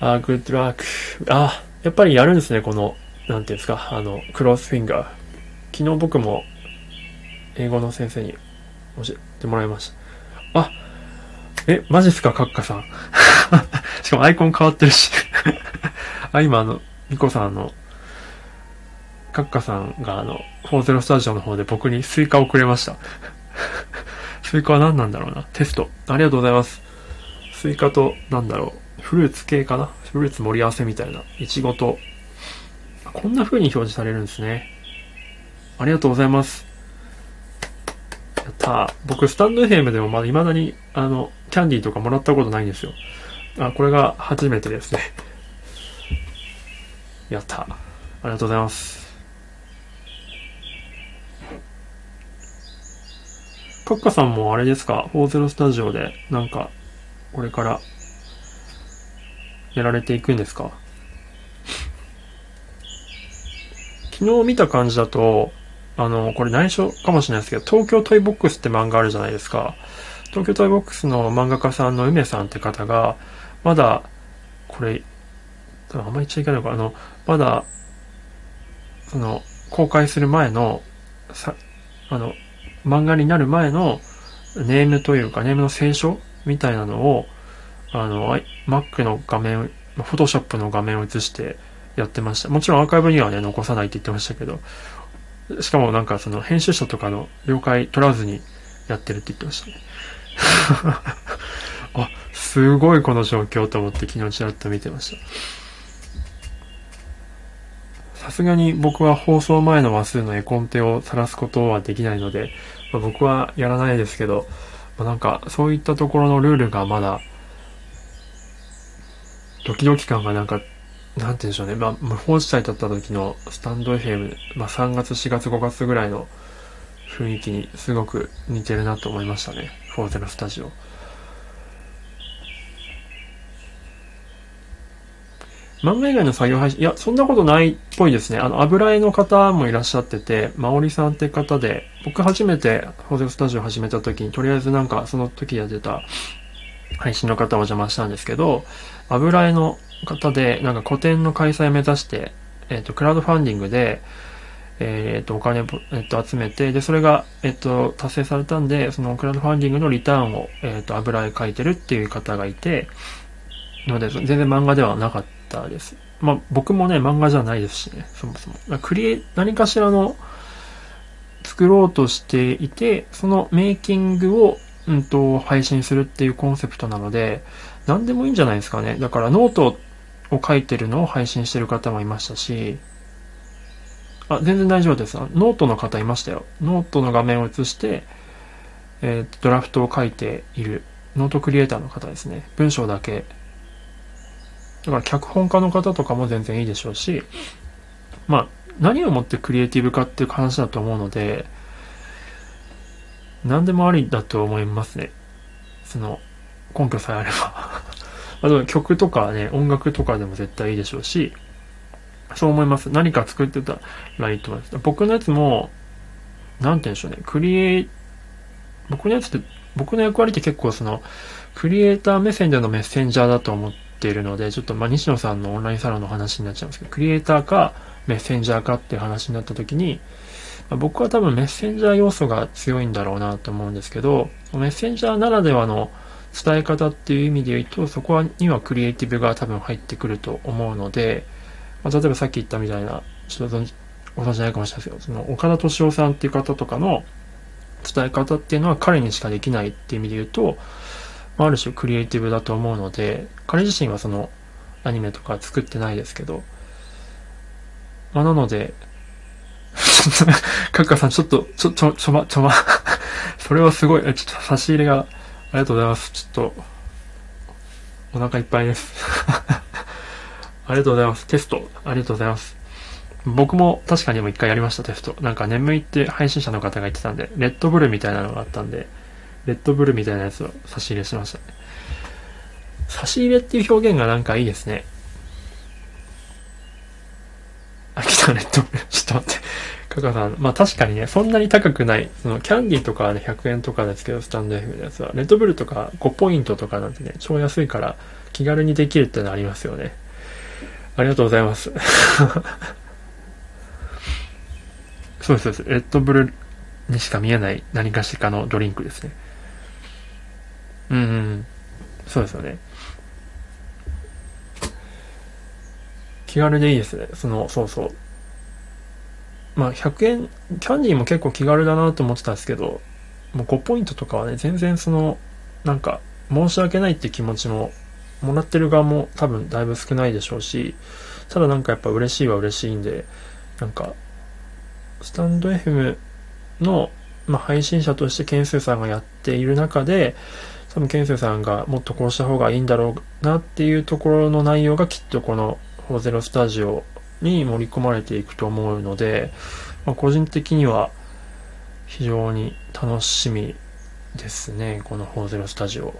あ、グッドラック。あ、やっぱりやるんですね、この、なんていうんですか、あの、クロスフィンガー。昨日僕も、英語の先生に教えてもらいました。あ、え、マジっすか、カッカさん。しかもアイコン変わってるし あ、今あの、ミコさんの、カッカさんがあの、40スタジオの方で僕にスイカをくれました。スイカは何なんだろうな。テスト。ありがとうございます。スイカと、なんだろう。フルーツ系かな？フルーツ盛り合わせみたいな。いちごと。こんな風に表示されるんですね。ありがとうございます。やった。僕、スタンド FM でもまだ未だに、あの、キャンディーとかもらったことないんですよ。あ、これが初めてですね。やった。ありがとうございます。カッカさんもあれですか ?40 スタジオで、なんか、これから、やられていくんですか？昨日見た感じだと、あの、これ内緒かもしれないですけど、東京トイボックスって漫画あるじゃないですか。東京トイボックスの漫画家さんの梅さんって方が、まだ、これ、あんま言っちゃいけないのか、あの、まだ、その、公開する前の、さ、あの、漫画になる前のネームというか、ネームの清書みたいなのを、あの、Mac の画面、Photoshop の画面を映してやってました。もちろんアーカイブにはね、残さないって言ってましたけど、しかもなんかその編集者とかの了解取らずにやってるって言ってましたね。あ、すごいこの状況と思って昨日ちらっと見てました。さすがに僕は放送前の話数の絵コンテを晒すことはできないので、まあ、僕はやらないですけど、まあ、なんかそういったところのルールがまだドキドキ感がなんか、なんて言うんでしょうね。まあ、無法地帯だった時のスタンド FM、まあ3月、4月、5月ぐらいの雰囲気にすごく似てるなと思いましたね。フォーゼのスタジオ。漫画以外の作業配信、いや、そんなことないっぽいですね。あの、油絵の方もいらっしゃってて、まおりさんって方で、僕初めて、フォーゼスタジオ始めた時に、とりあえずなんか、その時やってた配信の方を邪魔したんですけど、油絵の方で、なんか個展の開催を目指して、えっ、ー、と、クラウドファンディングで、えっ、ー、と、お金、えっ、ー、と、集めて、で、それが、えっ、と、達成されたんで、そのクラウドファンディングのリターンを、えっ、と、油絵描いてるっていう方がいて、ので、全然漫画ではなかったです。まあ、僕もね、漫画じゃないですしね、そもそも。クリエ、何かしらの、作ろうとしていて、そのメイキングをうんと、配信するっていうコンセプトなので、何でもいいんじゃないですかね。だからノートを書いてるのを配信してる方もいましたし、あ、全然大丈夫です。ノートの方いましたよ。ノートの画面を映して、えー、ドラフトを書いているノートクリエイターの方ですね。文章だけ。だから脚本家の方とかも全然いいでしょうし、まあ、何をもってクリエイティブかっていう話だと思うので、何でもありだと思いますね。その、根拠さえあれば あと曲とかね、音楽とかでも絶対いいでしょうし、そう思います。何か作ってたらいいと思います。僕のやつも、なんて言うんでしょうね、クリエイ、僕のやつって、僕の役割って結構その、クリエイター目線でのメッセンジャーだと思ってているので、ちょっとま西野さんのオンラインサロンの話になっちゃうんですけど、クリエイターか、メッセンジャーかっていう話になった時に、まあ、僕は多分メッセンジャー要素が強いんだろうなと思うんですけど、メッセンジャーならではの伝え方っていう意味で言うと、そこにはクリエイティブが多分入ってくると思うので、まあ、例えばさっき言ったみたいな、ちょっとご存知ないかもしれないですけど、その岡田敏夫さんっていう方とかの伝え方っていうのは彼にしかできないっていう意味で言うと、ま、ある種クリエイティブだと思うので、彼自身はそのアニメとか作ってないですけど、まあ、なので、ちょっと、カッカさん、ちょっと、ちょ、ちょ、ちょま、ちょま、それはすごい、ちょっと差し入れが、ありがとうございます。ちょっと、お腹いっぱいです。ありがとうございます。テスト、ありがとうございます。僕も確かにも一回やりました、テスト。なんか眠いって配信者の方が言ってたんで、レッドブルみたいなのがあったんで、レッドブルみたいなやつを差し入れしましたね。差し入れっていう表現がなんかいいですね。あ、来た、レッドブル。ちょっと待って。カカさん。まあ確かにね、そんなに高くない。その、キャンディーとかはね、100円とかですけど、スタンド F のやつは。レッドブルとか5ポイントとかなんてね、超安いから気軽にできるってのありますよね。ありがとうございます。そうです、そうです。レッドブルにしか見えない何かしらのドリンクですね。うん、うん、そうですよね。気軽でいいですね。その、そうそう。まあ、100円、キャンディーも結構気軽だなと思ってたんですけど、もう5ポイントとかはね、全然その、なんか、申し訳ないって気持ちも、もらってる側も多分だいぶ少ないでしょうし、ただなんかやっぱ嬉しいは嬉しいんで、なんか、スタンド FM の、まあ、配信者としてケンスーさんがやっている中で、多分ケンスーさんがもっとこうした方がいいんだろうなっていうところの内容がきっとこのフォーゼロスタジオに盛り込まれていくと思うので、まあ、個人的には非常に楽しみですね、このフォーゼロスタジオ。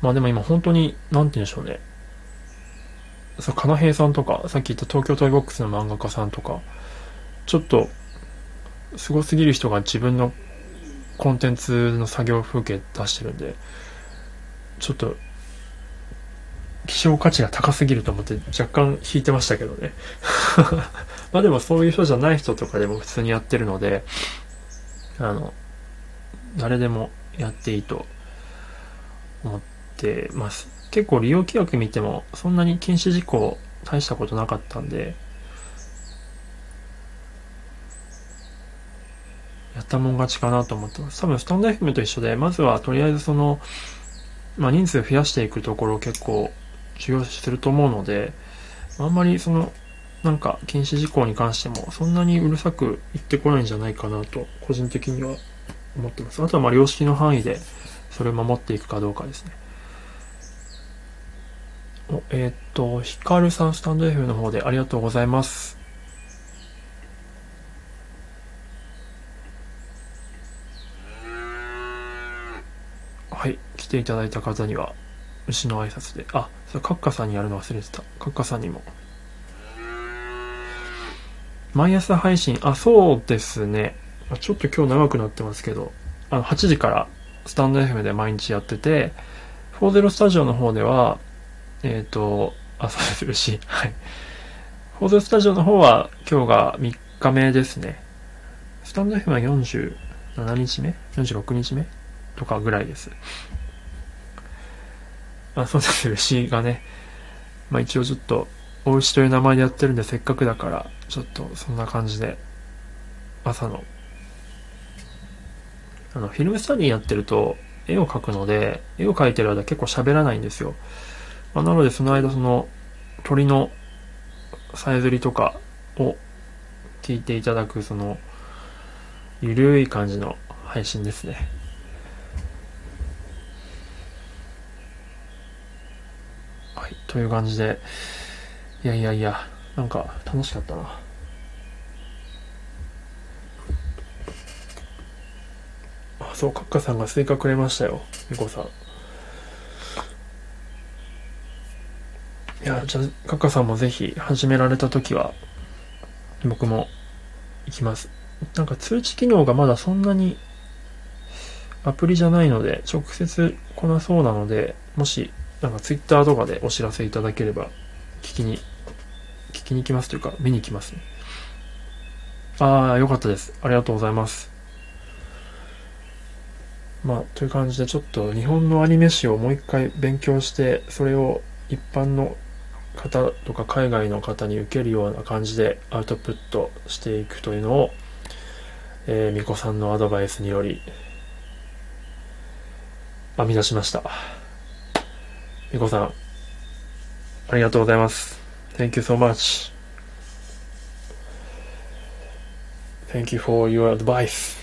まあでも今本当に、なんて言うんでしょうね。さ、かなへいさんとか、さっき言った東京トイボックスの漫画家さんとか、ちょっと、すごすぎる人が自分のコンテンツの作業風景出してるんで、ちょっと、希少価値が高すぎると思って若干引いてましたけどね。まあでもそういう人じゃない人とかでも普通にやってるので、あの、誰でもやっていいと思ってます。結構利用規約見てもそんなに禁止事項大したことなかったんで、やったもん勝ちかなと思ってます。多分スタンド FM と一緒で、まずはとりあえずその、まあ、人数増やしていくところを結構重要視すると思うので、あんまりその、なんか禁止事項に関してもそんなにうるさく言ってこないんじゃないかなと、個人的には思ってます。あとはま良識の範囲でそれを守っていくかどうかですね。おえー、っと、ヒカルさんスタンド FM の方でありがとうございます。はい、来ていただいた方には、牛の挨拶で。あ、それカッカさんにやるの忘れてた。カッカさんにも。毎朝配信、あ、そうですね。ちょっと今日長くなってますけど、あの、8時からスタンド FM で毎日やってて、40スタジオの方では、えっ、ー、と、あ、そうです、牛。はい。40スタジオの方は今日が3日目ですね。スタンド FM は47日目 ?46 日目？とかぐらいです。あ、そうですね。牛がね、まあ一応ちょっと、お牛という名前でやってるんで、せっかくだから、ちょっとそんな感じで、朝の、あの、フィルムスタディやってると、絵を描くので、絵を描いてる間結構喋らないんですよ。まあ、なのでその間その、鳥のさえずりとかを聞いていただく、その、ゆるい感じの配信ですね。い、という感じで、いやいやいや、なんか楽しかったな。あ、そう、カッカさんがスイカくれましたよ、みこさん。いや、じゃあ、カッカさんもぜひ始められた時は、僕も行きます。なんか通知機能がまだそんなにアプリじゃないので、直接来なそうなので、もし、なんかツイッターとかでお知らせいただければ、聞きに、聞きに行きますというか、見に行きますね。ああ、よかったです。ありがとうございます。まあ、という感じで、ちょっと日本のアニメ史をもう一回勉強して、それを一般の方とか海外の方に受けるような感じでアウトプットしていくというのを、えー、みこさんのアドバイスにより編み出しました。みこさん、ありがとうございます。Thank you so much. Thank you for your advice.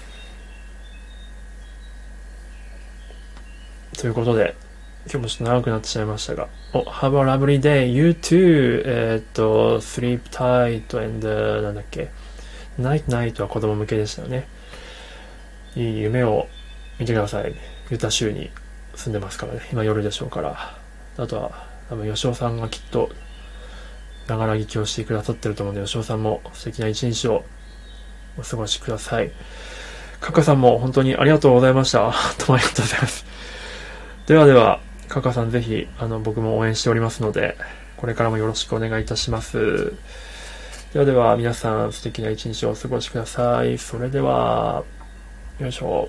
ということで、今日もちょっと長くなってしまいましたが。お、Have a lovely day. You too. えっと、sleep tight and, なんだっけ？night night は子供向けでしたよね。いい夢を見てください。ユタ州に住んでますからね。今夜でしょうから。あとは、多分吉尾さんがきっと、ながら聞きをしてくださってると思うので、吉尾さんも素敵な一日をお過ごしください。カカさんも本当にありがとうございました。どうもありがとうございます。ではでは、カカさんぜひ、あの、僕も応援しておりますので、これからもよろしくお願いいたします。ではでは、皆さん素敵な一日をお過ごしください。それでは、よいしょ。